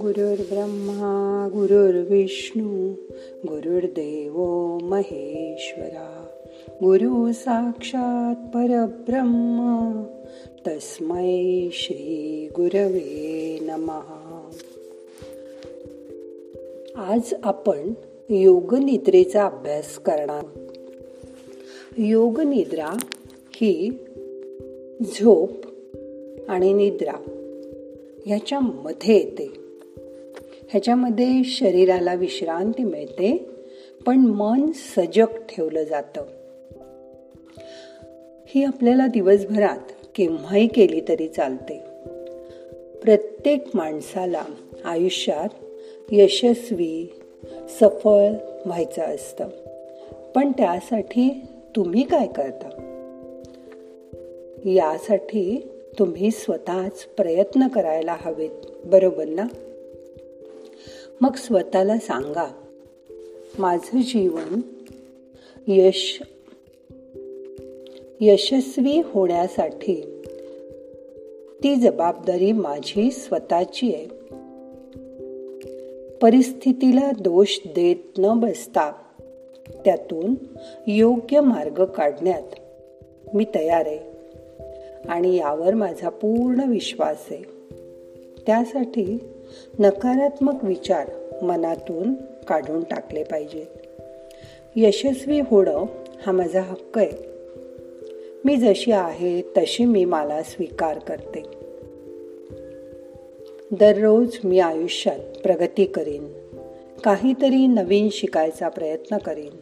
गुरुर्ब्रह्मा गुरुर्विष्णू गुरुर्देव महेश्वरा गुरु साक्षात परब्रह्म तस्मै श्री गुरवे नमहा आज आपण योग निद्रेचा अभ्यास करणार योग निद्रा ही झोप आणि निद्रा ह्याच्या मध्ये येते. ह्याच्यामध्ये शरीराला विश्रांती मिळते पण मन सजग ठेवलं जातं. ही आपल्याला दिवसभरात केव्हाही केली तरी चालते. प्रत्येक माणसाला आयुष्यात यशस्वी सफळ व्हायचं असतं. पण त्यासाठी तुम्ही काय करता? यासाठी तुम्ही स्वतःच प्रयत्न करायला हवेत. बरोबर ना? मग स्वतःला सांगा माझं जीवन यश यशस्वी होण्यासाठी ती जबाबदारी माझी स्वतःची आहे. परिस्थितीला दोष देत न बसता त्यातून योग्य मार्ग काढण्यात मी तयार आहे. आणि यावर माझा पूर्ण विश्वास आहे. त्यासाठी नकारात्मक विचार मनातून काढून टाकले पाहिजेत. यशस्वी होणं हा माझा हक्क आहे. मी जशी आहे तशी मी मला स्वीकार करते. दररोज मी आयुष्यात प्रगती करीन. काहीतरी नवीन शिकायचा प्रयत्न करीन.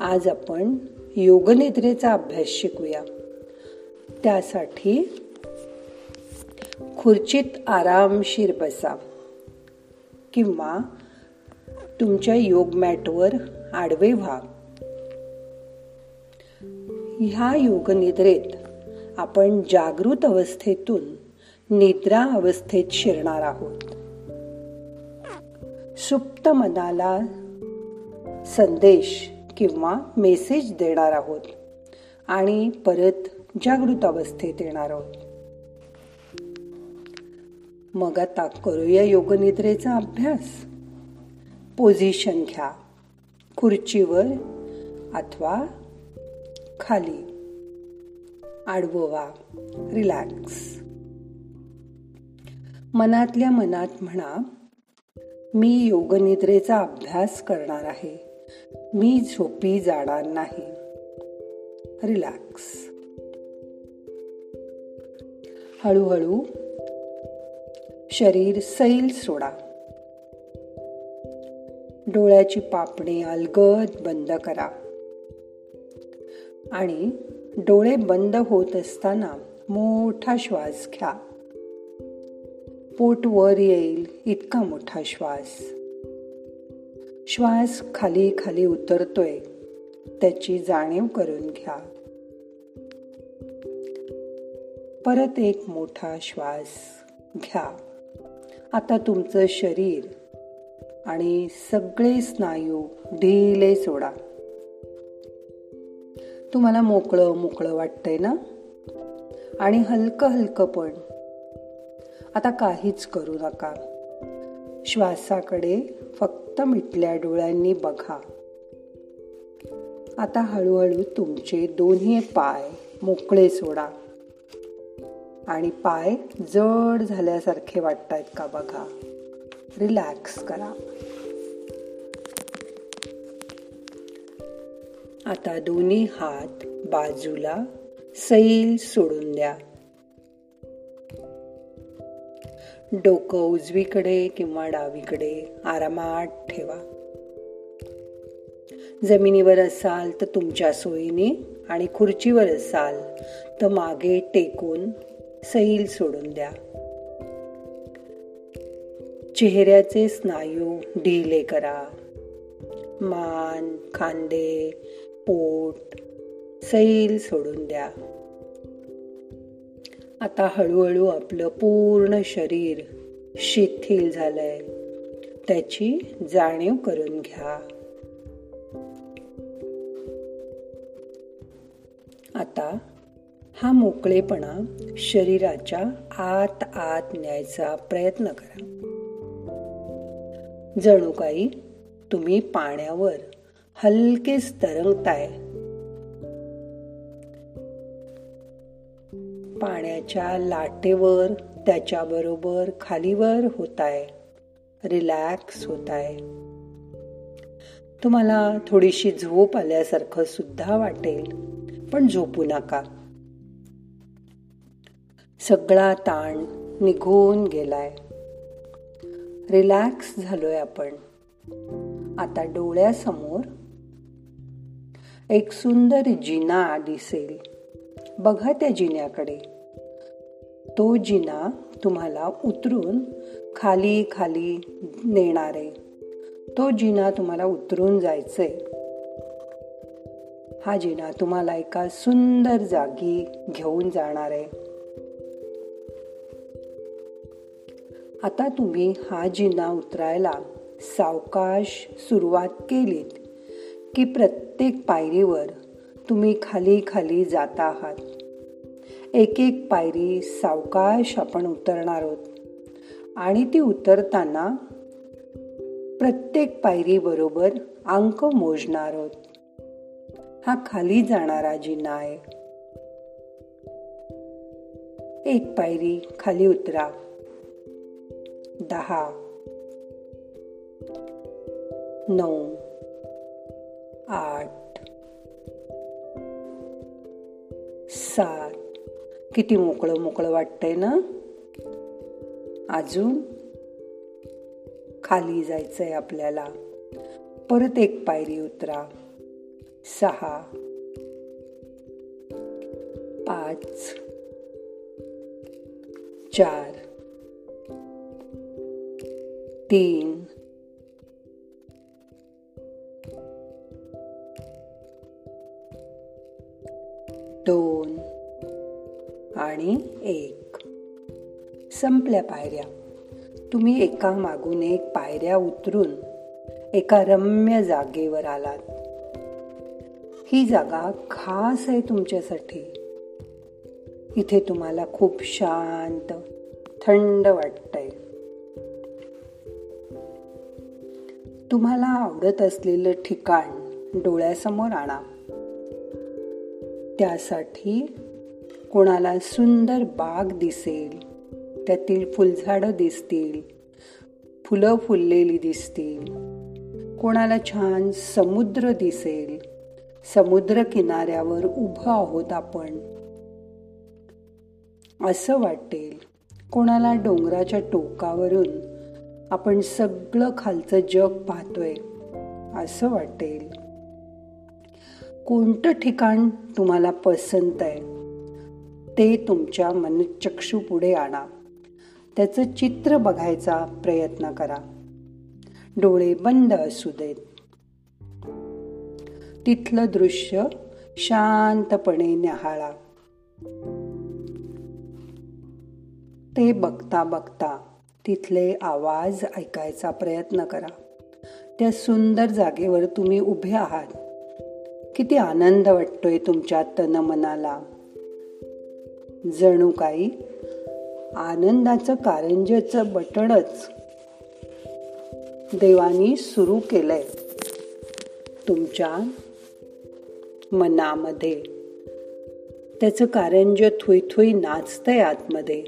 आज आपण योगनिद्रेचा अभ्यास शिकूया. त्यासाठी खुर्चीत आरामशीर बसा किंवा तुमच्या योग मॅटवर आडवे व्हा. ह्या योगनिद्रेत आपण जागृत अवस्थेतून निद्रा अवस्थेत शिरणार आहोत. सुप्त मनाला संदेश किंवा मेसेज देणार आहोत आणि परत जागृत अवस्थेत येणार आहोत. मग आता करूया योगनिद्रेचा अभ्यास. पोझिशन घ्या. खुर्चीवर अथवा खाली. आडववा. रिलॅक्स मनातल्या मनात म्हणा मी योगनिद्रेचा अभ्यास करणार आहे. मी झोपी जाणार नाही. रिलॅक्स हळूहळू शरीर सैल सोडा. डोळ्याची पापणे अलगद बंद करा. आणि डोळे बंद होत असताना मोठा श्वास घ्या. पोट वर येईल इतका मोठा श्वास. श्वास खाली खाली उतरतोय. त्याची जाणीव करून घ्या. परत एक मोठा श्वास घ्या. आता तुमचं शरीर आणि सगळे स्नायू ढिले सोडा. तुम्हाला मोकळं मोकळं वाटतंय ना? आणि हलकं हलकं पण. आता काहीच करू नका. श्वासाकडे फक्त मिटल्या डोळ्यांनी बघा. आता हळूहळू तुमचे दोन्ही पाय मोकळे सोडा. आणि पाय जड झाल्यासारखे वाटतायत का बघा? रिलॅक्स करा. आता दोन्ही हात बाजूला सैल सोडून द्या. डोकं उजवीकडे किंवा डावीकडे आरामात ठेवा. जमिनीवर असाल तर तुमच्या सोयीने आणि खुर्चीवर असाल तर मागे टेकून सैल सोडून द्या. चेहऱ्याचे स्नायू ढिले करा. मान खांदे पोट सैल सोडून द्या. आता हळूहळू आपलं पूर्ण शरीर शिथिल झालंय. त्याची जाणीव करून घ्या. आता हा मोकळेपणा शरीराच्या आत आत न्यायचा प्रयत्न करा. जणू काही तुम्ही पाण्यावर हलकेच तरंगताय. पाण्याच्या लाटेवर त्याच्याबरोबर खालीवर होताय. रिलॅक्स होताय. तुम्हाला थोडीशी झोप आल्यासारखं सुद्धा वाटेल. पण झोपू नका. सगळा ताण निघून गेलाय. रिलॅक्स झालोय आपण. आता डोळ्यासमोर एक सुंदर जिना दिसेल. बघा त्या जिन्याकडे. तो जिना तुम्हाला उतरून खाली खाली नेणार. आहे तो जिना तुम्हाला उतरून जायचंय. हा जिना तुम्हाला एका सुंदर जागी घेऊन जाणार. आहे आता तुम्ही हा जिना उतरायला सावकाश सुरुवात केलीत की प्रत्येक पायरीवर तुम्ही खाली खाली जाता आहात. एक एक पायरी सावकाश आपण उतरणार आहोत. आणि ती उतरताना प्रत्येक पायरीबरोबर अंक मोजणार आहोत. हा खाली जाणारा जिना आहे. एक पायरी खाली उतरा. दहा नऊ आठ सात. किती मोकळं मोकळं वाटतंय ना? अजून खाली जायचंय आपल्याला. परत एक पायरी उतरा. सहा पाच चार तीन दोन. आणि एक. संपल्या पायऱ्या. तुम्ही एका मागून एक पायऱ्या उतरून एका रम्य जागेवर आलात. ही जागा खास आहे तुमच्यासाठी. इथे तुम्हाला खूप शांत थंड वाटतंय. तुम्हाला आवडत असलेलं ठिकाण डोळ्यासमोर आणा. त्यासाठी कोणाला सुंदर बाग दिसेल त्यातील फुलझाडं दिसतील फुलं फुललेली दिसतील कोणाला छान समुद्र दिसेल समुद्र किनाऱ्यावर उभं आहोत आपण. असं वाटेल कोणाला डोंगराच्या टोकावरून आपण सगळं खालचं जग पाहतोय असं वाटेल. कोणतं ठिकाण तुम्हाला पसंत आहे? ते तुमच्या मनचक्षू पुढे आणा. त्याचं चित्र बघायचा प्रयत्न करा. डोळे बंद असू देत. तिथलं दृश्य शांतपणे न्याहाळा ते बघता बघता तिथले आवाज ऐकायचा प्रयत्न करा. त्या सुंदर जागेवर तुम्ही उभे आहात. किती आनंद वाटतोय तुमच्या तन मनाला. जणू काही आनंदाचं कारंजेचं बटणच देवानी सुरू केलंय. तुमच्या मनामध्ये त्याचं कारंज थुई थुई नाचतंय आतमध्ये.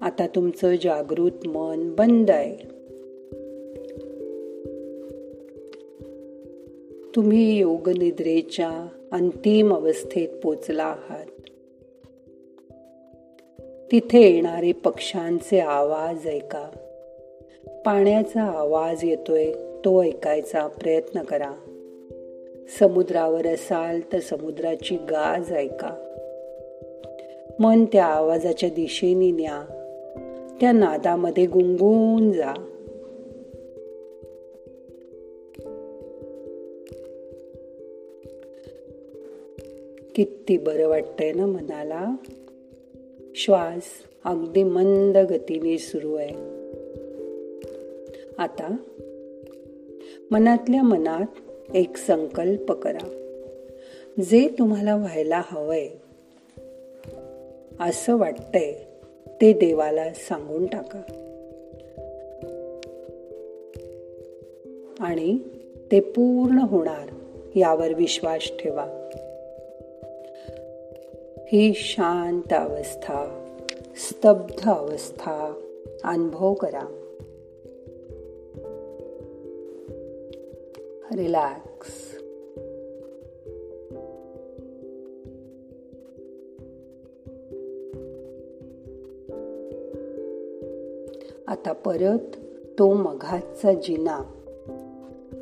आता तुमचं जागृत मन बंद आहे. तुम्ही योगनिद्रेच्या अंतिम अवस्थेत पोचला आहात. तिथे येणारे पक्ष्यांचे आवाज ऐका. पाण्याचा आवाज येतोय तो ऐकायचा प्रयत्न करा. समुद्रावर असाल तर समुद्राची गाज ऐका. मन त्या आवाजाच्या दिशेने न्या. त्या नादामध्ये गुंगून जा. किती बरं वाटतंय ना मनाला. श्वास अगदी मंद गतीने सुरू आहे. आता मनातल्या मनात एक संकल्प करा. जे तुम्हाला व्हायला हवंय. असं वाटतंय. ते देवाला सांगून टाका. आणि ते पूर्ण होणार यावर विश्वास ठेवा. ही शांत अवस्था स्तब्ध अवस्था अनुभव करा. रिलॅक्स. आता परत तो मघाचा जिना.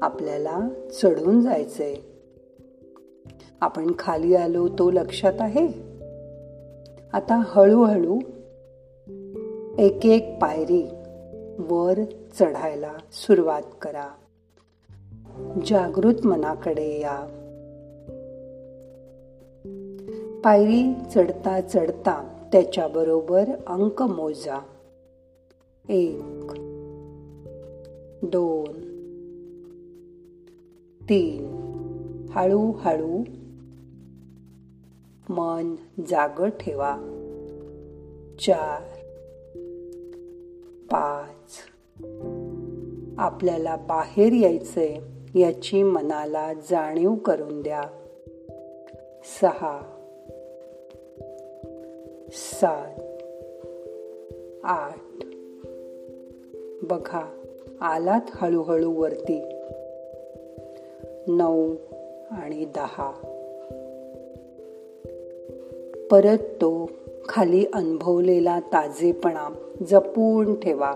आपल्याला चढून जायचंय. आपण खाली आलो तो लक्षात आहे? आता हळूहळू एक एक पायरी वर चढायला सुरुवात करा. जागृत मनाकडे या. पायरी चढता चढता त्याच्याबरोबर अंक मोजा. एक दोन तीन. हळूहळू मन जाग ठेवा. चार पाच. आपल्याला बाहेर यायचंय याची मनाला जाणीव करून द्या. सहा सात आठ. बघा आलात हळूहळू वरती. नऊ आणि दहा. परत तो खाली अनुभवलेला ताजेपणा जपून ठेवा.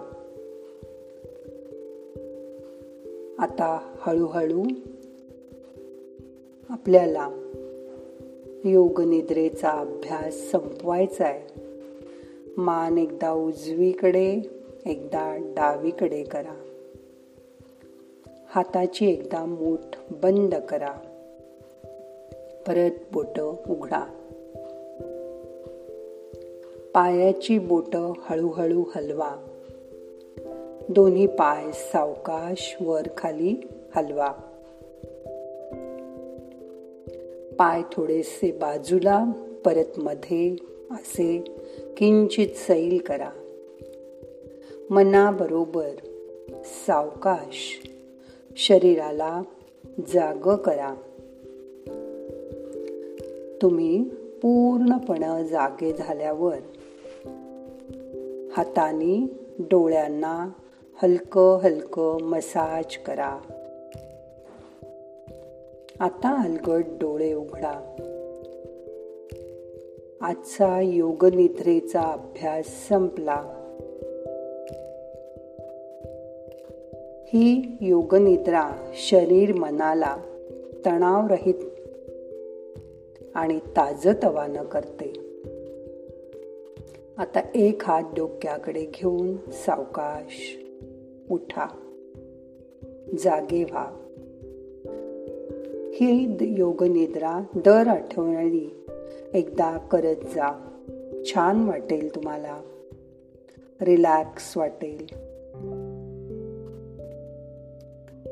आता हळूहळू आपल्याला योगनिद्रेचा अभ्यास संपवायचा आहे मान एकदा उजवीकडे एकदा डावीकडे करा. हाताची एकदा मूठ बंद करा. परत बोट उघडा. पायाची बोट हळूहळू हलवा. दोन्ही पाय सावकाश वर खाली हलवा. पाय थोडेसे बाजूला परत मध्ये असे किंचित सैल करा. मनाबरोबर सावकाश शरीराला जाग करा. तुम्ही पूर्णपणे जागे झाल्यावर हाताने डोळ्यांना हलकं हलकं मसाज करा. आता हलगट डोळे उघडा. आजचा योगनिद्रेचा अभ्यास संपला. ही योगनिद्रा शरीर मनाला तणावरहित आणि ताजतवानं करते. आता एक हात डोक्याकडे घेऊन सावकाश उठा. जागे व्हा. ही योगनिद्रा दर आठवणी एकदा करत जा. छान वाटेल तुम्हाला. रिलॅक्स वाटेल.